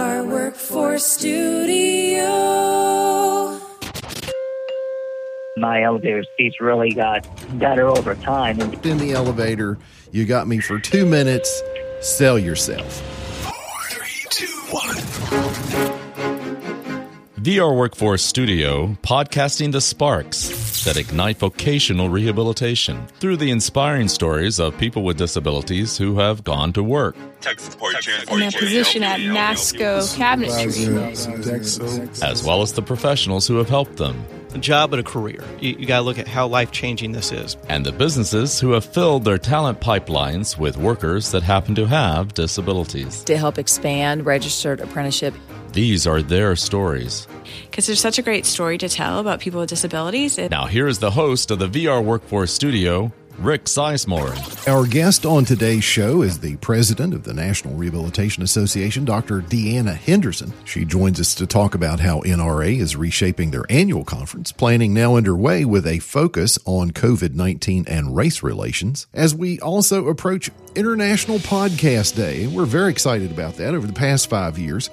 VR Workforce Studio. My elevator speech really got better over time. In the elevator, you got me for two minutes. Sell yourself. VR Workforce Studio, podcasting the sparks that ignite vocational rehabilitation through the inspiring stories of people with disabilities who have gone to work. in a position at Nasco Cabinetry. as well as the professionals who have helped them, a job and a career. You, you got to look at how life changing this is. and the businesses who have filled their talent pipelines with workers that happen to have disabilities. to help expand registered apprenticeship. These are their stories. Because there's such a great story to tell about people with disabilities. It- Now, here is the host of the VR Workforce Studio, Rick Sizemore. Our guest on today's show is the president of the National Rehabilitation Association, Dr. Deanna Henderson. She joins us to talk about how NRA is reshaping their annual conference, planning now underway with a focus on COVID 19 and race relations, as we also approach International Podcast Day. We're very excited about that. Over the past five years,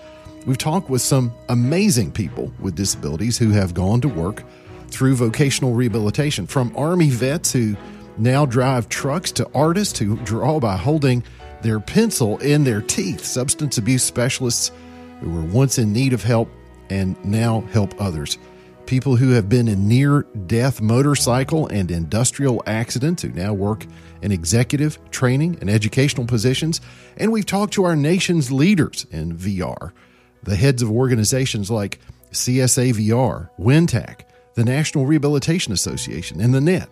we've talked with some amazing people with disabilities who have gone to work through vocational rehabilitation, from Army vets who now drive trucks to artists who draw by holding their pencil in their teeth, substance abuse specialists who were once in need of help and now help others, people who have been in near death motorcycle and industrial accidents who now work in executive, training, and educational positions. And we've talked to our nation's leaders in VR, the heads of organizations like CSA VR, WinTAC, the National Rehabilitation Association, and the NET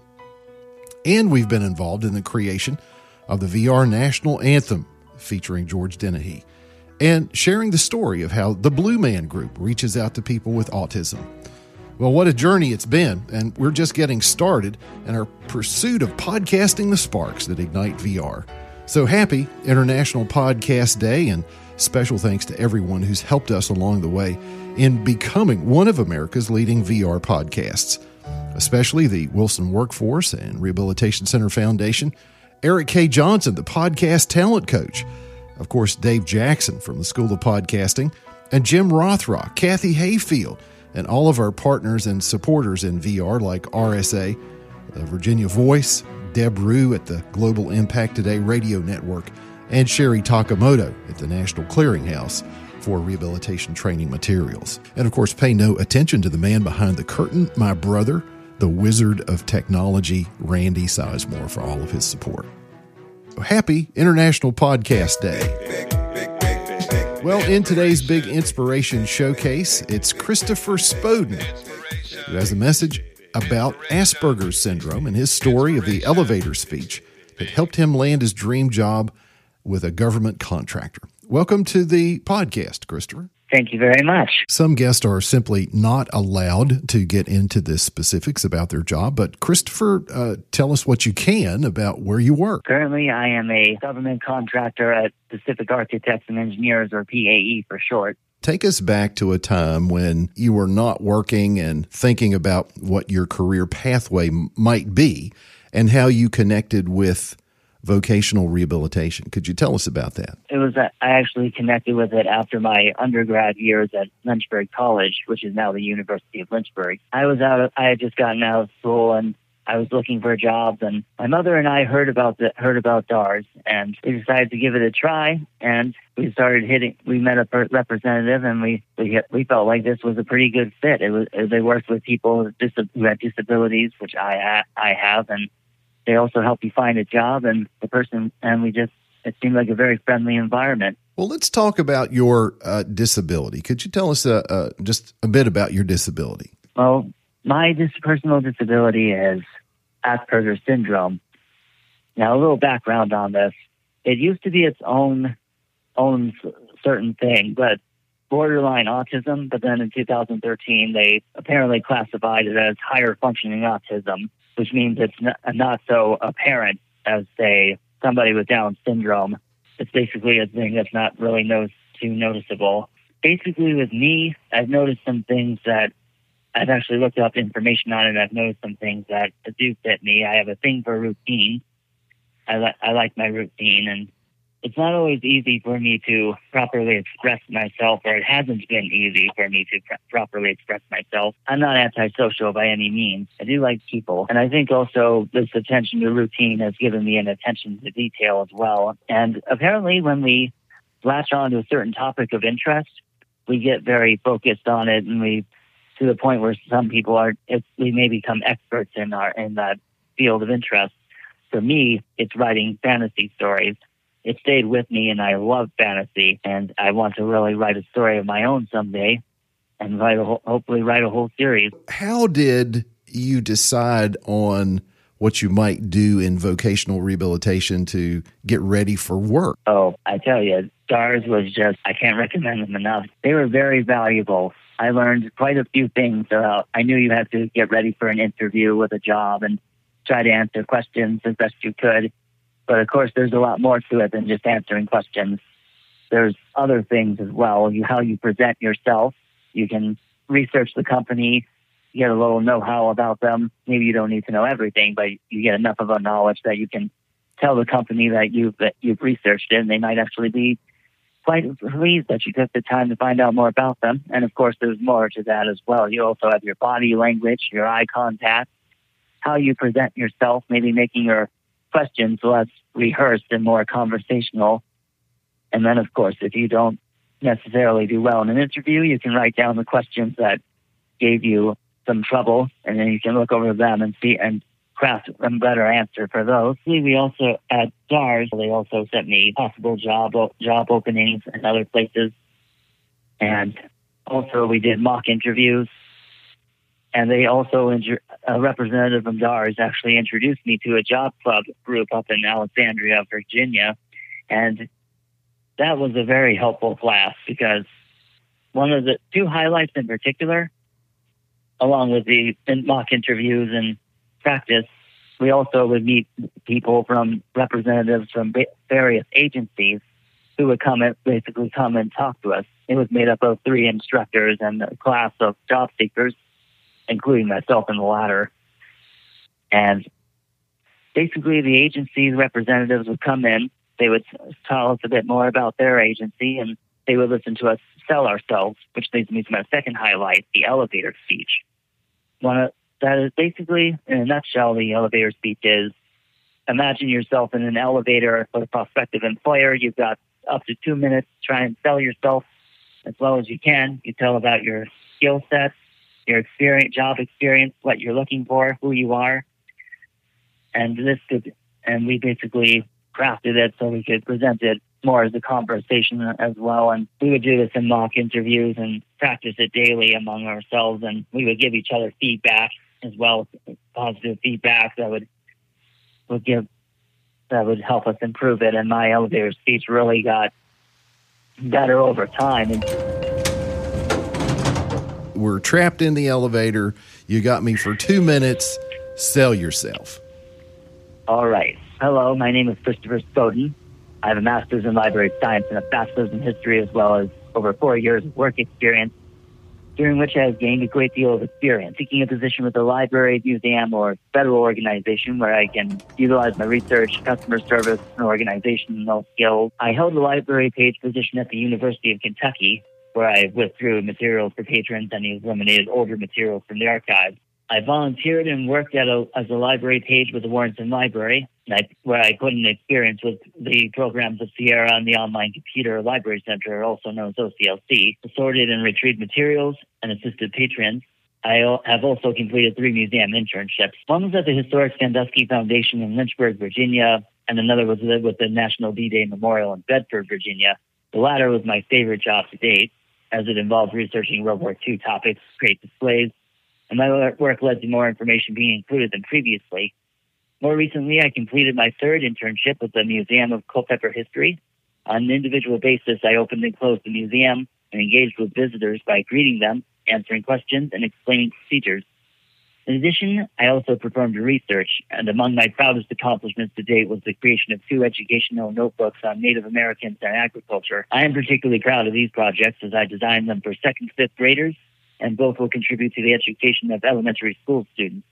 and we've been involved in the creation of the VR National Anthem featuring George Dennehy, and sharing the story of how the Blue Man Group reaches out to people with autism. Well, what a journey it's been, and we're just getting started in our pursuit of podcasting the sparks that ignite VR. So happy International Podcast Day, and special thanks to everyone who's helped us along the way in becoming one of America's leading VR podcasts especially the Wilson Workforce and Rehabilitation Center Foundation, Eric K. Johnson, the podcast talent coach, of course, Dave Jackson from the School of Podcasting, and Jim Rothrock, Kathy Hayfield, and all of our partners and supporters in VR like RSA, the Virginia Voice, Deb Ruh at the Global Impact Today Radio Network, and Sherry Takamoto at the National Clearinghouse for rehabilitation training materials. And of course, pay no attention to the man behind the curtain, my brother, the wizard of technology, Randy Sizemore, for all of his support. Happy International Podcast Day. Well, in today's big inspiration showcase, it's Christopher Spoden who has a message about Asperger's syndrome and his story of the elevator speech that helped him land his dream job with a government contractor. Welcome to the podcast, Christopher. thank you very much. Some guests are simply not allowed to get into the specifics about their job, but Christopher, uh, tell us what you can about where you work. Currently, I am a government contractor at Pacific Architects and Engineers, or PAE for short. Take us back to a time when you were not working and thinking about what your career pathway m- might be and how you connected with vocational rehabilitation. Could you tell us about that? It was uh, I actually connected with it after my undergrad years at Lynchburg College, which is now the University of Lynchburg. I was out. Of, I had just gotten out of school and I was looking for jobs, and my mother and I heard about the heard about DARS, and we decided to give it a try. And we started hitting. We met a representative, and we we we felt like this was a pretty good fit. It was they worked with people who had disabilities, which I I have, and they also help you find a job and the person and we just it seemed like a very friendly environment Well, let's talk about your uh, disability. Could you tell us uh, uh, just a bit about your disability? well my dis- personal disability is asperger's syndrome now a little background on this it used to be its own own s- certain thing but borderline autism but then in 2013 they apparently classified it as higher functioning autism which means it's not, not so apparent as say somebody with down syndrome it's basically a thing that's not really no, too noticeable basically with me i've noticed some things that I've actually looked up information on and I've noticed some things that do fit me. I have a thing for routine. I like I like my routine, and it's not always easy for me to properly express myself, or it hasn't been easy for me to pr- properly express myself. I'm not antisocial by any means. I do like people. And I think also this attention to routine has given me an attention to detail as well. And apparently, when we latch on to a certain topic of interest, we get very focused on it and we to the point where some people are we may become experts in our in that field of interest. For me, it's writing fantasy stories it stayed with me and I love fantasy and I want to really write a story of my own someday and write a, hopefully write a whole series. How did you decide on what you might do in vocational rehabilitation to get ready for work? Oh, I tell you, DARS was just, I can't recommend them enough. They were very valuable. I learned quite a few things. About, I knew you had to get ready for an interview with a job and try to answer questions as best you could. But of course, there's a lot more to it than just answering questions. There's other things as well. You, how you present yourself. You can research the company, get a little know-how about them. Maybe you don't need to know everything, but you get enough of a knowledge that you can tell the company that you've that you've researched it, and they might actually be quite pleased that you took the time to find out more about them. And of course, there's more to that as well. You also have your body language, your eye contact, how you present yourself, maybe making your questions less rehearsed and more conversational. And then, of course, if you don't necessarily do well in an interview, you can write down the questions that gave you some trouble, and then you can look over them and see and craft a better answer for those. We also at DARS, they also sent me possible job job openings in other places, and also we did mock interviews and they also, a representative from DARS actually introduced me to a job club group up in Alexandria, Virginia. And that was a very helpful class because one of the two highlights in particular, along with the mock interviews and practice, we also would meet people from representatives from various agencies who would come and basically come and talk to us. It was made up of three instructors and a class of job seekers including myself in the latter. And basically, the agency's representatives would come in. They would tell us a bit more about their agency, and they would listen to us sell ourselves, which leads me to my second highlight: the elevator speech. One of, that is basically, in a nutshell, the elevator speech is: imagine yourself in an elevator with a prospective employer. You've got up to two minutes to try and sell yourself as well as you can. You tell about your skill sets, your experience, job experience, what you're looking for, who you are. And this could, and we basically crafted it so we could present it more as a conversation as well. And we would do this in mock interviews and practice it daily among ourselves. And we would give each other feedback as well, positive feedback that would would give that would help us improve it. And my elevator speech really got better over time. And, we're trapped in the elevator. You got me for two minutes. Sell yourself. All right. Hello, my name is Christopher Spoden. I have a master's in library science and a bachelor's in history, as well as over four years of work experience, during which I have gained a great deal of experience. Seeking a position with a library, museum, or federal organization where I can utilize my research, customer service, and organizational skills. I held a library page position at the University of Kentucky, where I withdrew materials for patrons and eliminated older materials from the archives. I volunteered and worked at a, as a library page with the Warrenton Library, I, where I put in experience with the programs of Sierra and the Online Computer Library Center, also known as OCLC, sorted and retrieved materials and assisted patrons. I have also completed three museum internships. One was at the Historic Sandusky Foundation in Lynchburg, Virginia, and another was with the National D-Day Memorial in Bedford, Virginia. The latter was my favorite job to date as it involved researching World War II topics, great displays, and my work led to more information being included than previously. More recently, I completed my third internship with the Museum of Culpeper History. On an individual basis, I opened and closed the museum and engaged with visitors by greeting them, answering questions, and explaining procedures. In addition, I also performed research, and among my proudest accomplishments to date was the creation of two educational notebooks on Native Americans and agriculture. I am particularly proud of these projects as I designed them for second, fifth graders, and both will contribute to the education of elementary school students.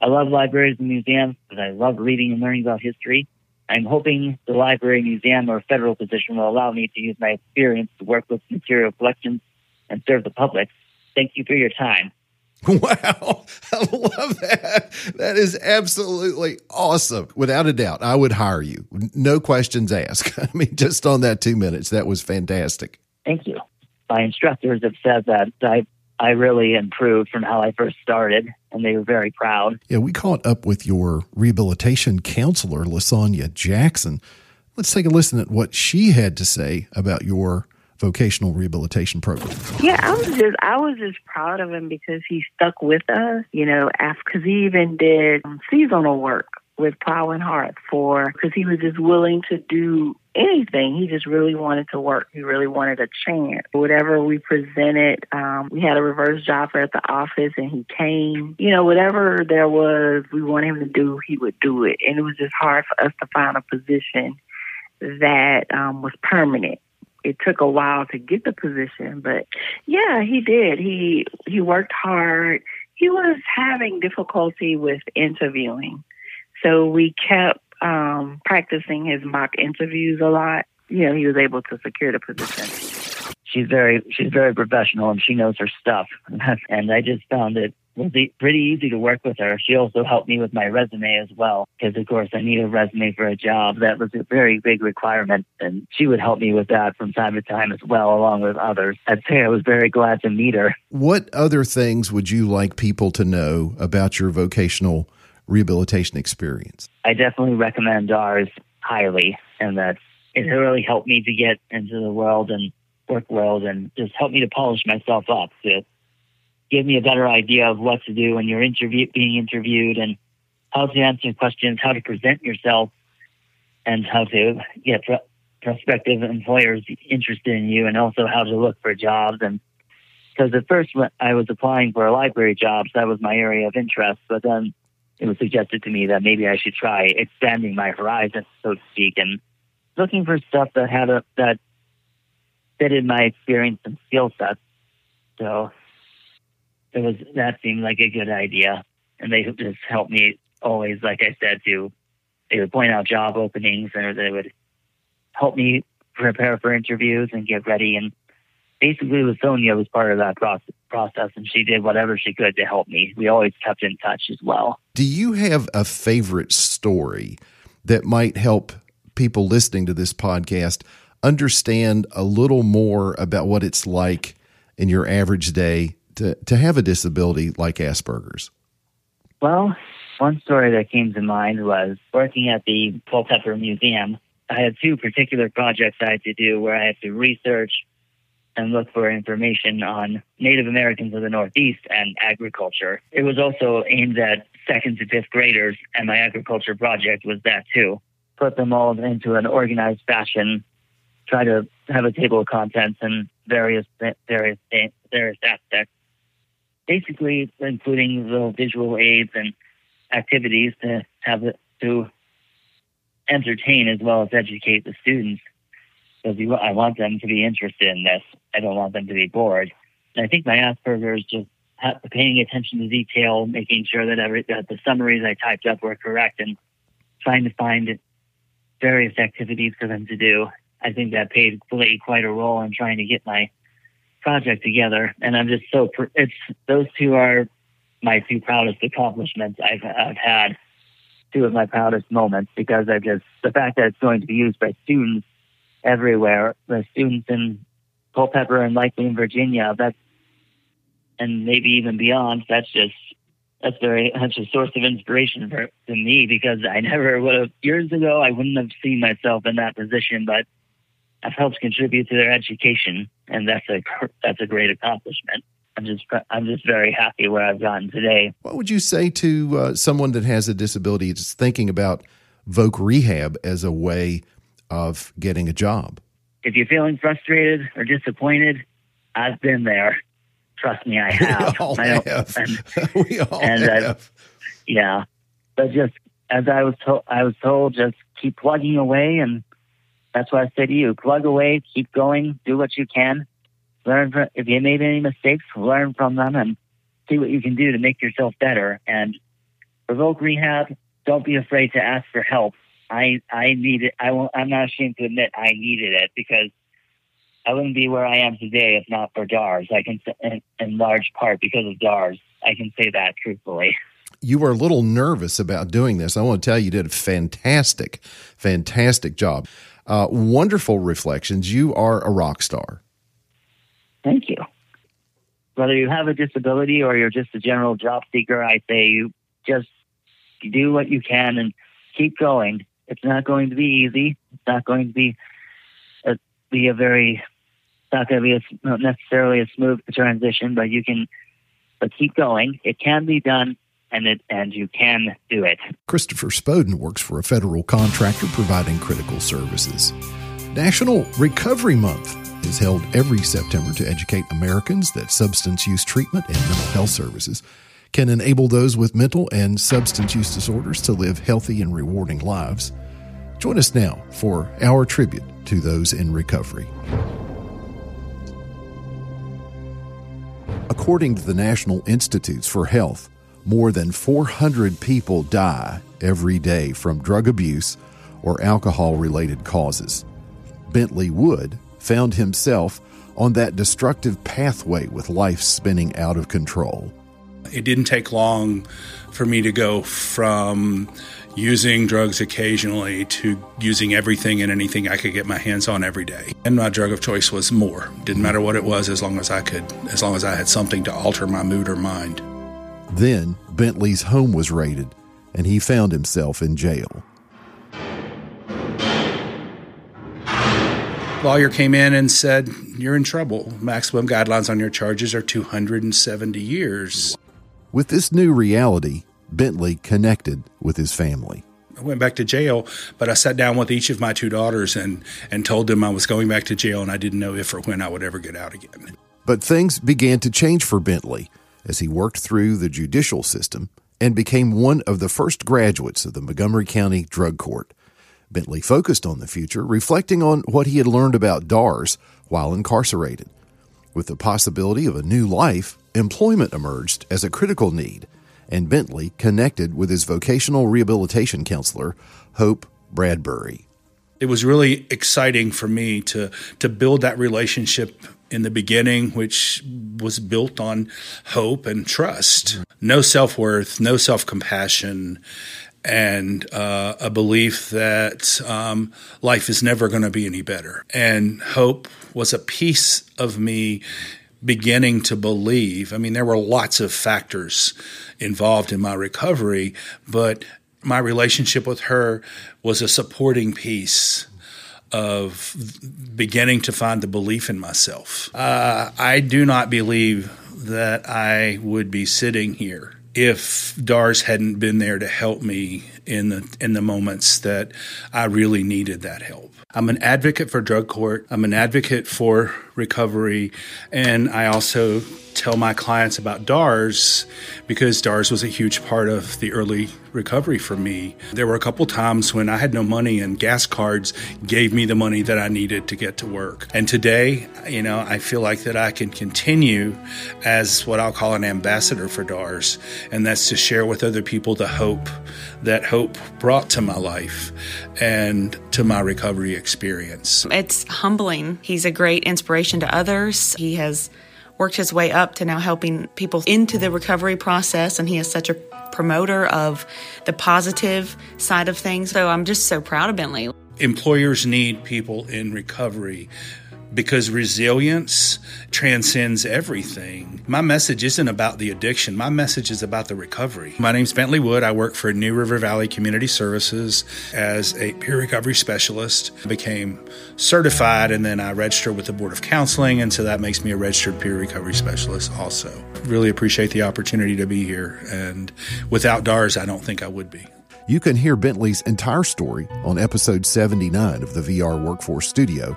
I love libraries and museums because I love reading and learning about history. I'm hoping the library, museum, or federal position will allow me to use my experience to work with material collections and serve the public. Thank you for your time. Wow. I love that. That is absolutely awesome. Without a doubt, I would hire you. No questions asked. I mean, just on that two minutes, that was fantastic. Thank you. My instructors have said that I, I really improved from how I first started, and they were very proud. Yeah, we caught up with your rehabilitation counselor, Lasagna Jackson. Let's take a listen at what she had to say about your vocational rehabilitation program. Yeah, I was just I was just proud of him because he stuck with us. You know, because he even did seasonal work with Plow and Hearth for because he was just willing to do anything. He just really wanted to work. He really wanted a chance. Whatever we presented, um, we had a reverse job at the office, and he came. You know, whatever there was, we wanted him to do, he would do it. And it was just hard for us to find a position that um, was permanent it took a while to get the position, but yeah, he did. He he worked hard. He was having difficulty with interviewing, so we kept um, practicing his mock interviews a lot. You know, he was able to secure the position. She's very she's very professional and she knows her stuff, and I just found it was pretty easy to work with her. She also helped me with my resume as well, because of course I need a resume for a job. That was a very big requirement, and she would help me with that from time to time as well, along with others. I'd say I was very glad to meet her. What other things would you like people to know about your vocational rehabilitation experience? I definitely recommend ours highly, and that it really helped me to get into the world and work world and just helped me to polish myself up to give me a better idea of what to do when you're interview, being interviewed and how to answer questions, how to present yourself, and how to get pro- prospective employers interested in you, and also how to look for jobs. And because at first when I was applying for library jobs, that was my area of interest, but then it was suggested to me that maybe I should try expanding my horizon, so to speak, and looking for stuff that had a that fitted my experience and skill sets. So it was that seemed like a good idea, and they just helped me always, like I said, to they would point out job openings, and they would help me prepare for interviews and get ready. And basically, with Sonia was part of that process, and she did whatever she could to help me. We always kept in touch as well. Do you have a favorite story that might help people listening to this podcast understand a little more about what it's like in your average day to, to have a disability like Asperger's? Well, one story that came to mind was working at the Culpeper Museum. I had two particular projects I had to do where I had to research and look for information on Native Americans of the Northeast and agriculture. It was also aimed at second to fifth graders, and my agriculture project was that too. Put them all into an organized fashion, try to have a table of contents and various various various aspects basically including little visual aids and activities to have it to entertain as well as educate the students. Because I want them to be interested in this. I don't want them to be bored. And I think my Asperger's just paying attention to detail, making sure that every that the summaries I typed up were correct, and trying to find various activities for them to do. I think that played quite a role in trying to get my project together, and I'm just so pr- it's those two are my two proudest accomplishments I've I've had. Two of my proudest moments because I just the fact that it's going to be used by students everywhere, the students in Culpeper and likely in Virginia, that's and maybe even beyond. That's just that's very that's a source of inspiration for to me because I never would have years ago I wouldn't have seen myself in that position, but I've helped contribute to their education, and that's a that's a great accomplishment. I'm just I'm just very happy where I've gotten today. What would you say to uh, someone that has a disability that's thinking about Voc Rehab as a way of getting a job? If you're feeling frustrated or disappointed, I've been there. Trust me, I have. We all have. And, we all and have. yeah, but just as I was told, I was told just keep plugging away and that's why I say to you, plug away, keep going, do what you can. Learn from, if you made any mistakes, learn from them and see what you can do to make yourself better. And Voc Rehab, don't be afraid to ask for help. I I needed. I won't, I'm not ashamed to admit I needed it because I wouldn't be where I am today if not for DARS. I can, in, in large part because of DARS. I can say that truthfully. You were a little nervous about doing this. I want to tell you, you did a fantastic, fantastic job. Uh, wonderful reflections. You are a rock star. Thank you. Whether you have a disability or you're just a general job seeker, I say you just do what you can and keep going. It's not going to be easy. It's not going to be a, be a very, not going to be a, not necessarily a smooth transition, but you can, but keep going. It can be done and it and you can do it. Christopher Spoden works for a federal contractor providing critical services. National Recovery Month is held every September to educate Americans that substance use treatment and mental health services can enable those with mental and substance use disorders to live healthy and rewarding lives. Join us now for our tribute to those in recovery. According to the National Institutes for Health, more than 400 people die every day from drug abuse or alcohol related causes. Bentley Wood found himself on that destructive pathway with life spinning out of control. It didn't take long for me to go from using drugs occasionally to using everything and anything I could get my hands on every day. And my drug of choice was more. Didn't matter what it was as long as I could as long as I had something to alter my mood or mind. Then Bentley's home was raided and he found himself in jail. Lawyer came in and said, You're in trouble. Maximum guidelines on your charges are 270 years. With this new reality, Bentley connected with his family. I went back to jail, but I sat down with each of my two daughters and, and told them I was going back to jail and I didn't know if or when I would ever get out again. But things began to change for Bentley as he worked through the judicial system and became one of the first graduates of the Montgomery County Drug Court. Bentley focused on the future, reflecting on what he had learned about DARS while incarcerated. With the possibility of a new life, employment emerged as a critical need, and Bentley connected with his vocational rehabilitation counselor, Hope Bradbury. It was really exciting for me to to build that relationship in the beginning, which was built on hope and trust. No self worth, no self compassion, and uh, a belief that um, life is never going to be any better. And hope was a piece of me beginning to believe. I mean, there were lots of factors involved in my recovery, but my relationship with her was a supporting piece of beginning to find the belief in myself. Uh, I do not believe that I would be sitting here if DARS hadn't been there to help me in the in the moments that I really needed that help. I'm an advocate for drug court. I'm an advocate for recovery, and I also tell my clients about DARS because DARS was a huge part of the early recovery for me. There were a couple times when I had no money and gas cards gave me the money that I needed to get to work. And today, you know, I feel like that I can continue as what I'll call an ambassador for DARS, and that's to share with other people the hope that hope brought to my life and to my recovery experience. It's humbling. He's a great inspiration to others. He has worked his way up to now helping people into the recovery process, and he is such a promoter of the positive side of things. So I'm just so proud of Bentley. Employers need people in recovery because resilience transcends everything. My message isn't about the addiction, my message is about the recovery. My name's Bentley Wood. I work for New River Valley Community Services as a peer recovery specialist. I became certified and then I registered with the Board of Counseling, and so that makes me a registered peer recovery specialist also. Really appreciate the opportunity to be here, and without DARS, I don't think I would be. You can hear Bentley's entire story on episode 79 of the VR Workforce Studio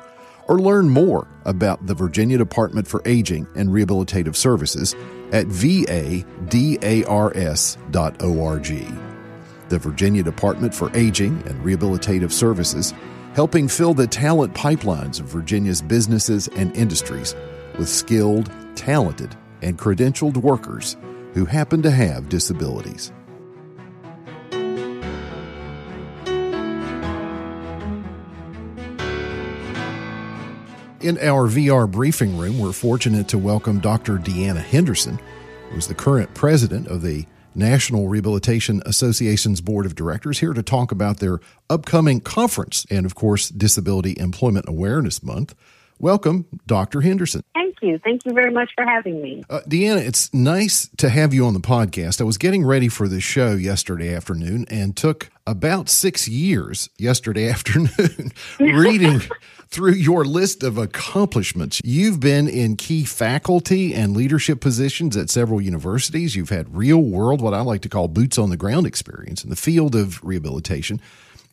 or learn more about the Virginia Department for Aging and Rehabilitative Services at vadars.org. The Virginia Department for Aging and Rehabilitative Services helping fill the talent pipelines of Virginia's businesses and industries with skilled, talented, and credentialed workers who happen to have disabilities. In our VR briefing room, we're fortunate to welcome Dr. Deanna Henderson, who's the current president of the National Rehabilitation Association's Board of Directors, here to talk about their upcoming conference and, of course, Disability Employment Awareness Month. Welcome, Dr. Henderson. Thank you. Thank you very much for having me. Uh, Deanna, it's nice to have you on the podcast. I was getting ready for the show yesterday afternoon and took about six years yesterday afternoon reading through your list of accomplishments. You've been in key faculty and leadership positions at several universities. You've had real world, what I like to call boots on the ground experience in the field of rehabilitation.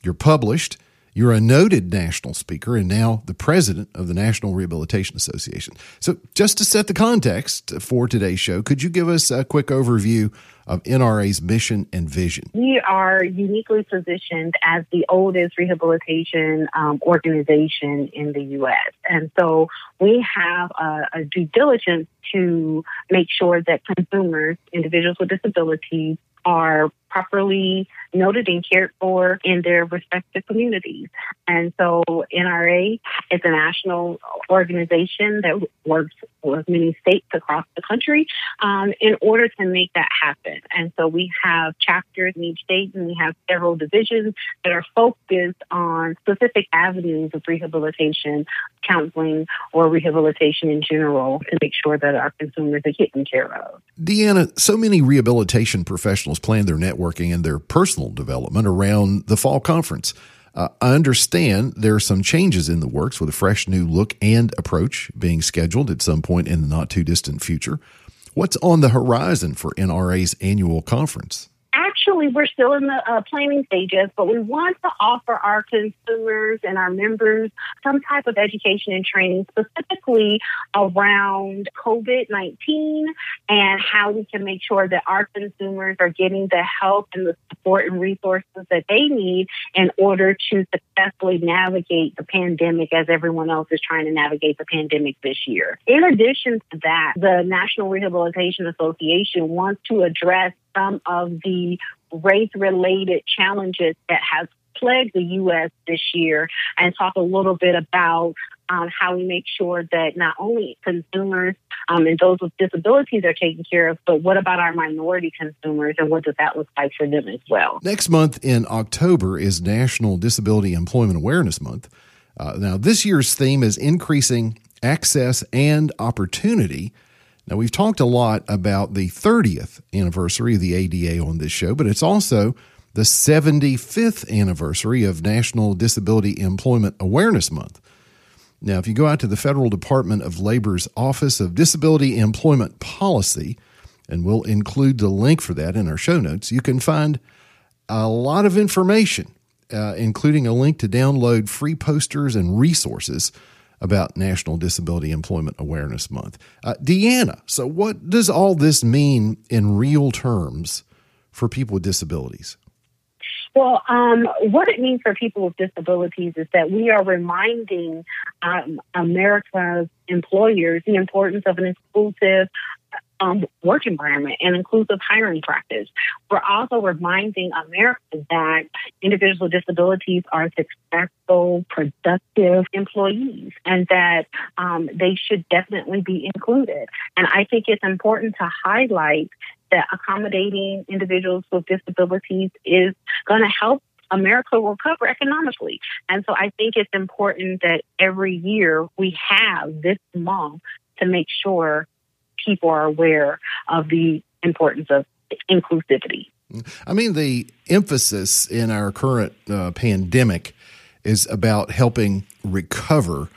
You're published. You're a noted national speaker and now the president of the National Rehabilitation Association. So, just to set the context for today's show, could you give us a quick overview of NRA's mission and vision? We are uniquely positioned as the oldest rehabilitation um, organization in the U.S. And so we have a, a due diligence to make sure that consumers, individuals with disabilities, are properly noted and cared for in their respective communities. And so NRA is a national organization that works with many states across the country um, in order to make that happen. And so we have chapters in each state and we have several divisions that are focused on specific avenues of rehabilitation, counseling, or rehabilitation in general to make sure that our consumers are taken care of. Deanna, so many rehabilitation professionals plan their networking and their personal development around the fall conference. Uh, I understand there are some changes in the works with a fresh new look and approach being scheduled at some point in the not too distant future. What's on the horizon for NRA's annual conference? Actually we're still in the uh, planning stages, but we want to offer our consumers and our members some type of education and training specifically around COVID 19 and how we can make sure that our consumers are getting the help and the support and resources that they need in order to successfully navigate the pandemic as everyone else is trying to navigate the pandemic this year. In addition to that, the National Rehabilitation Association wants to address some of the race related challenges that has plagued the U.S. this year and talk a little bit about um, how we make sure that not only consumers um, and those with disabilities are taken care of, but what about our minority consumers and what does that look like for them as well? Next month in October is National Disability Employment Awareness Month. Uh, now, this year's theme is increasing access and opportunity now, we've talked a lot about the 30th anniversary of the ADA on this show, but it's also the 75th anniversary of National Disability Employment Awareness Month. Now, if you go out to the Federal Department of Labor's Office of Disability Employment Policy, and we'll include the link for that in our show notes, you can find a lot of information, uh, including a link to download free posters and resources about National Disability Employment Awareness Month. Uh, Deanna, so what does all this mean in real terms for people with disabilities? Well, um, what it means for people with disabilities is that we are reminding um, America's employers the importance of an inclusive, um, work environment and inclusive hiring practice. We're also reminding Americans that individuals with disabilities are successful, productive employees and that um, they should definitely be included. And I think it's important to highlight that accommodating individuals with disabilities is going to help America recover economically. And so I think it's important that every year we have this month to make sure people are aware of the importance of inclusivity. I mean, the emphasis in our current uh, pandemic is about helping recover.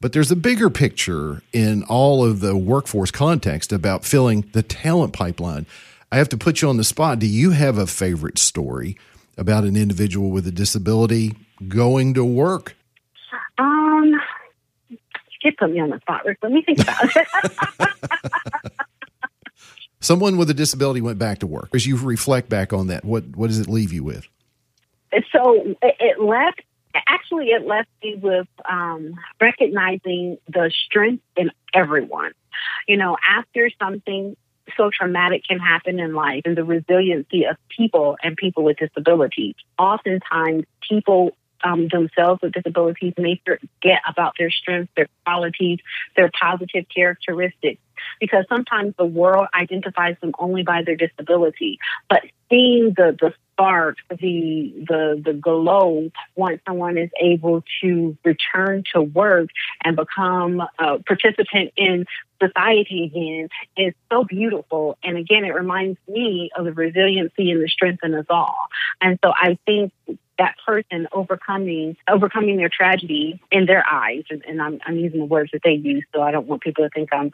But there's a bigger picture in all of the workforce context about filling the talent pipeline. I have to put you on the spot. Do you have a favorite story about an individual with a disability going to work? Did put me on the spot, Rick. Let me think about it. Someone with a disability went back to work. As you reflect back on that, what what does it leave you with? So it left. Actually, it left me with um, recognizing the strength in everyone. You know, after something so traumatic can happen in life and the resiliency of people and people with disabilities. Oftentimes, people um, themselves with disabilities may forget about their strengths, their qualities, their positive characteristics. Because sometimes the world identifies them only by their disability, but seeing the, the spark, the the the glow once someone is able to return to work and become a participant in society again is so beautiful. And again, it reminds me of the resiliency and the strength in us all. And so I think that person overcoming overcoming their tragedy in their eyes, and I'm, I'm using the words that they use, so I don't want people to think I'm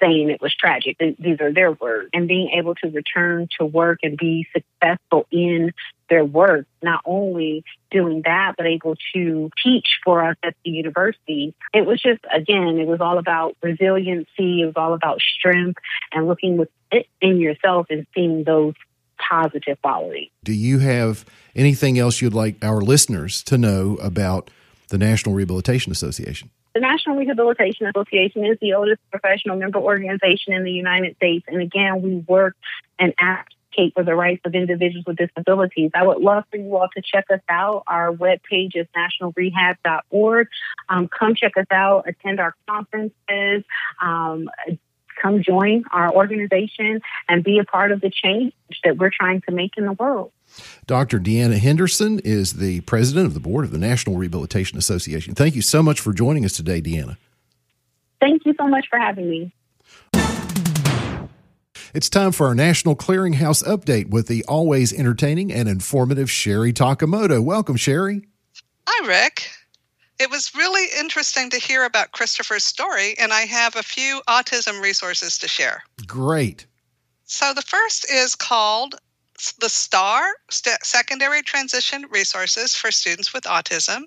saying it was tragic. These are their words. And being able to return to work and be successful in their work, not only doing that, but able to teach for us at the university. It was just, again, it was all about resiliency. It was all about strength and looking within yourself and seeing those positive qualities. Do you have anything else you'd like our listeners to know about the National Rehabilitation Association? The National Rehabilitation Association is the oldest professional member organization in the United States. And again, we work and advocate for the rights of individuals with disabilities. I would love for you all to check us out. Our webpage is nationalrehab.org. Um, come check us out, attend our conferences, um, come join our organization and be a part of the change that we're trying to make in the world. Dr. Deanna Henderson is the president of the board of the National Rehabilitation Association. Thank you so much for joining us today, Deanna. Thank you so much for having me. It's time for our National Clearinghouse update with the always entertaining and informative Sherry Takamoto. Welcome, Sherry. Hi, Rick. It was really interesting to hear about Christopher's story, and I have a few autism resources to share. Great. So, the first is called the STAR, St- Secondary Transition Resources for Students with Autism,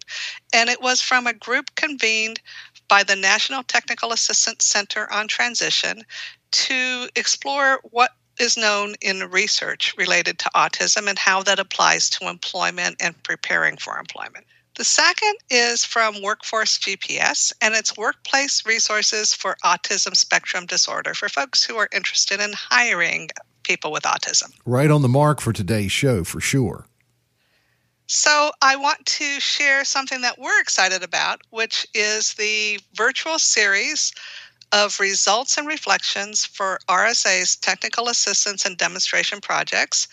and it was from a group convened by the National Technical Assistance Center on Transition to explore what is known in research related to autism and how that applies to employment and preparing for employment. The second is from Workforce GPS, and it's workplace resources for autism spectrum disorder for folks who are interested in hiring people with autism. Right on the mark for today's show, for sure. So, I want to share something that we're excited about, which is the virtual series of results and reflections for RSA's technical assistance and demonstration projects.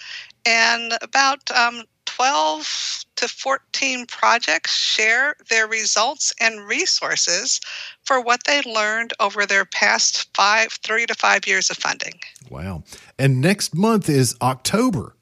And about um, 12 to 14 projects share their results and resources for what they learned over their past five, three to five years of funding. Wow. And next month is October.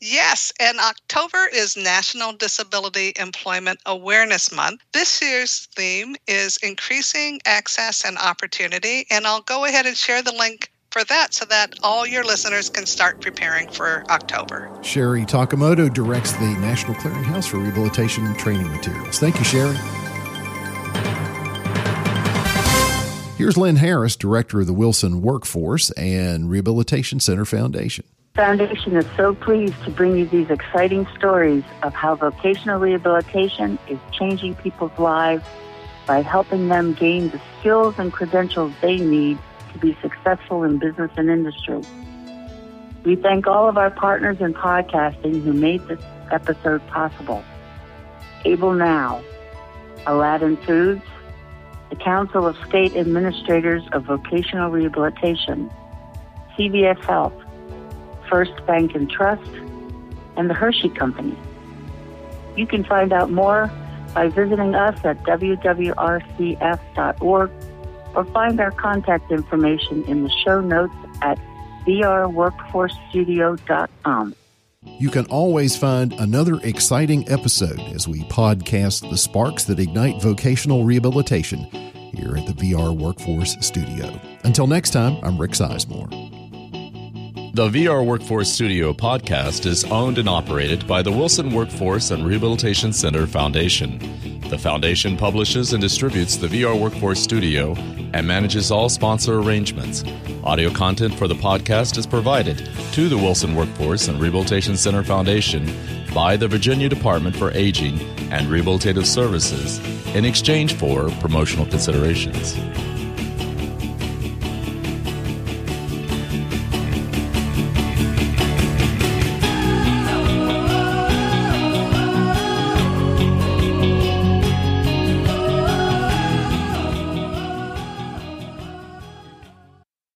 Yes, and October is National Disability Employment Awareness Month. This year's theme is increasing access and opportunity, and I'll go ahead and share the link for that so that all your listeners can start preparing for October. Sherry Takamoto directs the National Clearinghouse for Rehabilitation and Training Materials. Thank you, Sherry. Here's Lynn Harris, Director of the Wilson Workforce and Rehabilitation Center Foundation. Foundation is so pleased to bring you these exciting stories of how vocational rehabilitation is changing people's lives by helping them gain the skills and credentials they need to be successful in business and industry. We thank all of our partners in podcasting who made this episode possible. Able Now, Aladdin Foods, the Council of State Administrators of Vocational Rehabilitation, CVS Health, First Bank and Trust, and the Hershey Company. You can find out more by visiting us at wwrcf.org or find our contact information in the show notes at vrworkforcestudio.com. You can always find another exciting episode as we podcast the sparks that ignite vocational rehabilitation here at the VR Workforce Studio. Until next time, I'm Rick Sizemore. The VR Workforce Studio podcast is owned and operated by the Wilson Workforce and Rehabilitation Center Foundation. The foundation publishes and distributes the VR Workforce Studio and manages all sponsor arrangements. Audio content for the podcast is provided to the Wilson Workforce and Rehabilitation Center Foundation by the Virginia Department for Aging and Rehabilitative Services in exchange for promotional considerations.